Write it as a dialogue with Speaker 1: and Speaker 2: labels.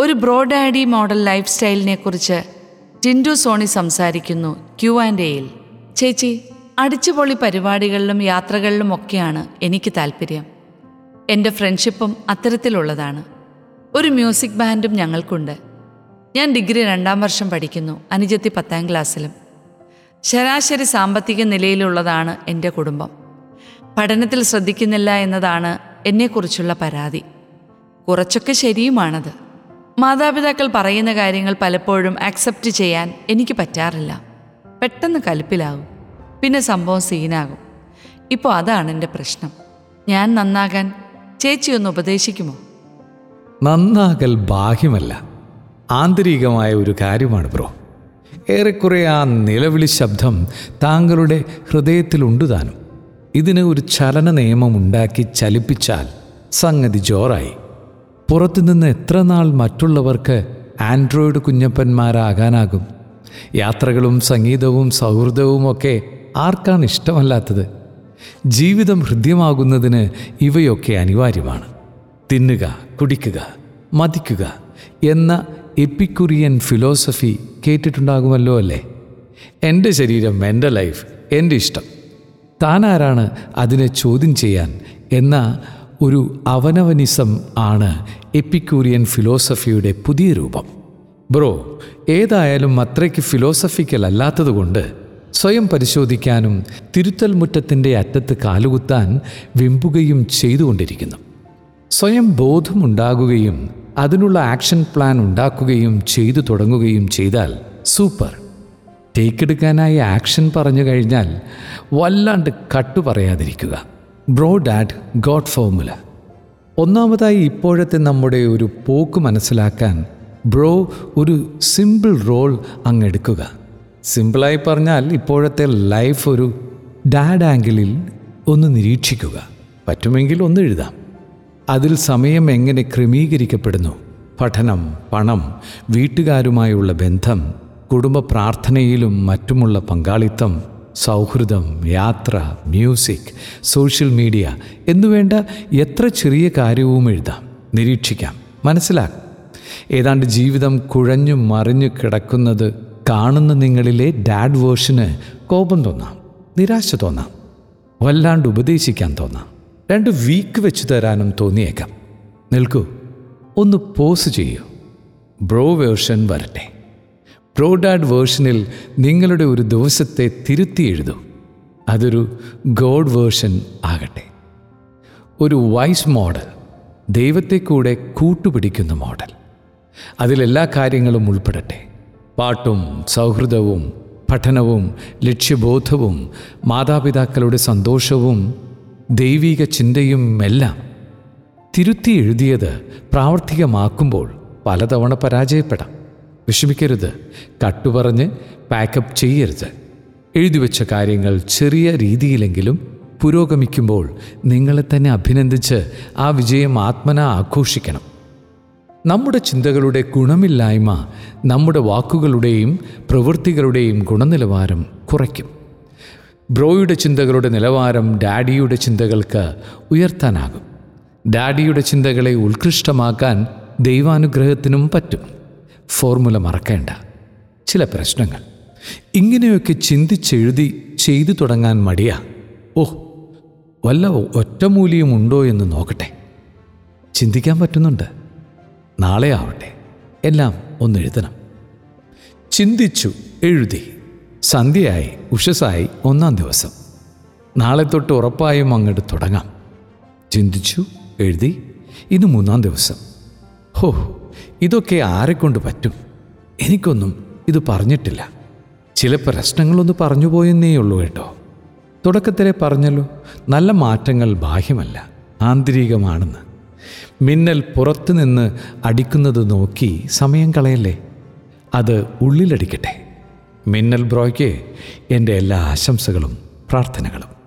Speaker 1: ഒരു broad Aadi model life സ്റ്റൈലിനെ കുറിച്ച് ടിൻഡു സോണി സംസാരിക്കുന്നു ക്യു ആൻഡ് എയിൽ. ചേച്ചി അടിച്ചുപൊളി പരിപാടികളിലും യാത്രകളിലും ഒക്കെയാണ് എനിക്ക് താല്പര്യം. എന്റെ ഫ്രണ്ട്ഷിപ്പും അത്തരത്തിലുള്ളതാണ്. ഒരു മ്യൂസിക് ബാൻഡും ഞങ്ങൾക്കുണ്ട്. ഞാൻ ഡിഗ്രി രണ്ടാം വർഷം പഠിക്കുന്നു അനുജത്തി പത്താം ക്ലാസ്സിലും. ശരാശരി സാമ്പത്തിക നിലയിലുള്ളതാണ് എന്റെ കുടുംബം. പഠനത്തിൽ ശ്രദ്ധിക്കുന്നില്ല എന്നതാണ് എന്നെക്കുറിച്ചുള്ള പരാതി. കുറച്ചൊക്കെ ശരിയുമാണത്. മാതാപിതാക്കൾ പറയുന്ന കാര്യങ്ങൾ പലപ്പോഴും അക്സെപ്റ്റ് ചെയ്യാൻ എനിക്ക് പറ്റാറില്ല. പെട്ടെന്ന് കലിപ്പിലാകും. പിന്നെ സംഭവം സീനാകും. ഇപ്പോൾ അതാണ് എന്റെ പ്രശ്നം. ഞാൻ നന്നാകാൻ ചേച്ചി ഒന്ന് ഉപദേശിക്കുമോ?
Speaker 2: നന്നാകൽ ബാഹ്യമല്ല. ആന്തരികമായ ഒരു കാര്യമാണ് ബ്രോ. ഏറെക്കുറെ ആ നിലവിളി ശബ്ദം താങ്കളുടെ ഹൃദയത്തിലുണ്ട് താനും. ഇതിന് ഒരു ചലന നിയമം ഉണ്ടാക്കി ചലിപ്പിച്ചാൽ സംഗതി ജോറായി. പുറത്തുനിന്ന് എത്ര നാൾ മറ്റുള്ളവർക്ക് ആൻഡ്രോയിഡ് കുഞ്ഞപ്പന്മാരാകാനാകും? യാത്രകളും സംഗീതവും സൗഹൃദവും ഒക്കെ ആർക്കാണ് ഇഷ്ടമല്ലാത്തത്? ജീവിതം ഹൃദ്യമാകുന്നതിന് ഇവയൊക്കെ അനിവാര്യമാണ്. തിന്നുക കുടിക്കുക മതിക്കുക എന്ന എപ്പിക്കുറിയൻ ഫിലോസഫി കേട്ടിട്ടുണ്ടാകുമല്ലോ അല്ലേ? എന്റെ ശരീരം എന്റെ ലൈഫ് എന്റെ ഇഷ്ടം. താനാരാണ് അതിനെ ചോദ്യം ചെയ്യാൻ എന്ന ഒരു അവനവനിസം ആണ് എപ്പിക്യൂറിയൻ ഫിലോസഫിയുടെ പുതിയ രൂപം. ബ്രോ ഏതായാലും അത്രയ്ക്ക് ഫിലോസഫിക്കൽ അല്ലാത്തതുകൊണ്ട് സ്വയം പരിശോധിക്കാനും തിരുത്തൽ മുറ്റത്തിന്റെ അറ്റത്ത് കാലുകുത്താൻ വെമ്പുകയും ചെയ്തുകൊണ്ടിരിക്കുന്നു. സ്വയം ബോധമുണ്ടാകുകയും അതിനുള്ള ആക്ഷൻ പ്ലാൻ ഉണ്ടാക്കുകയും ചെയ്തു തുടങ്ങുകയും ചെയ്താൽ സൂപ്പർ. ടേക്കെടുക്കാനായി ആക്ഷൻ പറഞ്ഞു കഴിഞ്ഞാൽ വല്ലാണ്ട് കട്ടു പറയാതിരിക്കുക. ബ്രോ ഡാഡ് ഗോഡ് ഫോർമുല ഒന്നാമതായി ഇപ്പോഴത്തെ നമ്മുടെ ഒരു പോക്ക് മനസ്സിലാക്കാൻ ബ്രോ ഒരു സിമ്പിൾ റോൾ അങ്ങെടുക്കുക. സിമ്പിളായി പറഞ്ഞാൽ ഇപ്പോഴത്തെ ലൈഫ് ഒരു ഡാഡ് ആംഗിളിൽ ഒന്ന് നിരീക്ഷിക്കുക. പറ്റുമെങ്കിൽ ഒന്ന് എഴുതാം. അതിൽ സമയം എങ്ങനെ ക്രമീകരിക്കപ്പെടുന്നു? പഠനം പണം വീട്ടുകാരുമായുള്ള ബന്ധം കുടുംബ പ്രാർത്ഥനയിലും മറ്റുമുള്ള പങ്കാളിത്തം സൗഹൃദം യാത്ര മ്യൂസിക് സോഷ്യൽ മീഡിയ എന്നുവേണ്ട എത്ര ചെറിയ കാര്യവും എഴുതാം. നിരീക്ഷിക്കാം. മനസ്സിലാക്കാം ഏതാണ്ട് ജീവിതം കുഴഞ്ഞു മറിഞ്ഞു കിടക്കുന്നത് കാണുന്ന നിങ്ങളിലെ ഡാഡ് വേർഷന് കോപം തോന്നാം. നിരാശ തോന്നാം. വല്ലാണ്ട് ഉപദേശിക്കാൻ തോന്നാം. രണ്ട് വീക്ക് വെച്ച് തരാനും തോന്നിയേക്കാം. നിൽക്കൂ. ഒന്ന് പോസ് ചെയ്യൂ. ബ്രോ വേർഷൻ വരട്ടെ. ബ്രോ ഡാഡ് വേർഷനിൽ നിങ്ങളുടെ ഒരു ദിവസത്തെ തിരുത്തി എഴുതും. അതൊരു ഗോഡ് വേർഷൻ ആകട്ടെ. ഒരു വൈസ് മോഡൽ ദൈവത്തെ കൂടെ കൂട്ടുപിടിക്കുന്ന മോഡൽ അതിലെല്ലാ കാര്യങ്ങളും ഉൾപ്പെടട്ടെ. പാട്ടും സൗഹൃദവും പഠനവും ലക്ഷ്യബോധവും മാതാപിതാക്കളുടെ സന്തോഷവും ദൈവിക ചിന്തയും എല്ലാം തിരുത്തി എഴുതിയത് പ്രാവർത്തികമാക്കുമ്പോൾ പലതവണ പരാജയപ്പെടാം. വിഷമിക്കരുത്. കട്ടുപറഞ്ഞ് പാക്കപ്പ് ചെയ്യരുത്. എഴുതി വെച്ച കാര്യങ്ങൾ ചെറിയ രീതിയിലെങ്കിലും പുരോഗമിക്കുമ്പോൾ നിങ്ങളെ തന്നെ അഭിനന്ദിച്ച് ആ വിജയം ആത്മന ആഘോഷിക്കണം. നമ്മുടെ ചിന്തകളുടെ ഗുണമില്ലായ്മ നമ്മുടെ വാക്കുകളുടെയും പ്രവൃത്തികളുടെയും ഗുണനിലവാരം കുറയ്ക്കും. ബ്രോയുടെ ചിന്തകളുടെ നിലവാരം ഡാഡിയുടെ ചിന്തകൾക്ക് ഉയർത്താനാകും. ഡാഡിയുടെ ചിന്തകളെ ഉത്കൃഷ്ടമാക്കാൻ ദൈവാനുഗ്രഹത്തിനും പറ്റും. ഫോർമുല മറക്കേണ്ട. ചില പ്രശ്നങ്ങൾ. ഇങ്ങനെയൊക്കെ ചിന്തിച്ചെഴുതി ചെയ്തു തുടങ്ങാൻ മടിയാ. ഓഹ് വല്ല ഒറ്റമൂലിയും ഉണ്ടോ എന്ന് നോക്കട്ടെ. ചിന്തിക്കാൻ പറ്റുന്നുണ്ട്. നാളെ ആവട്ടെ. എല്ലാം ഒന്ന് എഴുതണം. ചിന്തിച്ചു എഴുതി. സന്ധ്യയായി ഉഷസായി ഒന്നാം ദിവസം. നാളെ തൊട്ട് ഉറപ്പായും അങ്ങോട്ട് തുടങ്ങാം. ചിന്തിച്ചു എഴുതി. ഇന്ന് മൂന്നാം ദിവസം. ഹോ ഇതൊക്കെ ആരെക്കൊണ്ട് പറ്റും? എനിക്കൊന്നും ഇത് പറഞ്ഞിട്ടില്ല. ചില പ്രശ്നങ്ങളൊന്ന് പറഞ്ഞു പോയെന്നേ ഉള്ളൂ കേട്ടോ. തുടക്കത്തിലെ പറഞ്ഞല്ലോ നല്ല മാറ്റങ്ങൾ ബാഹ്യമല്ല ആന്തരികമാണെന്ന്. മിന്നൽ പുറത്തു നിന്ന് അടിക്കുന്നത് നോക്കി സമയം കളയല്ലേ? അത് ഉള്ളിലടിക്കട്ടെ. മിന്നൽ ബ്രോയ്ക്ക് എന്റെ എല്ലാ ആശംസകളും പ്രാർത്ഥനകളും.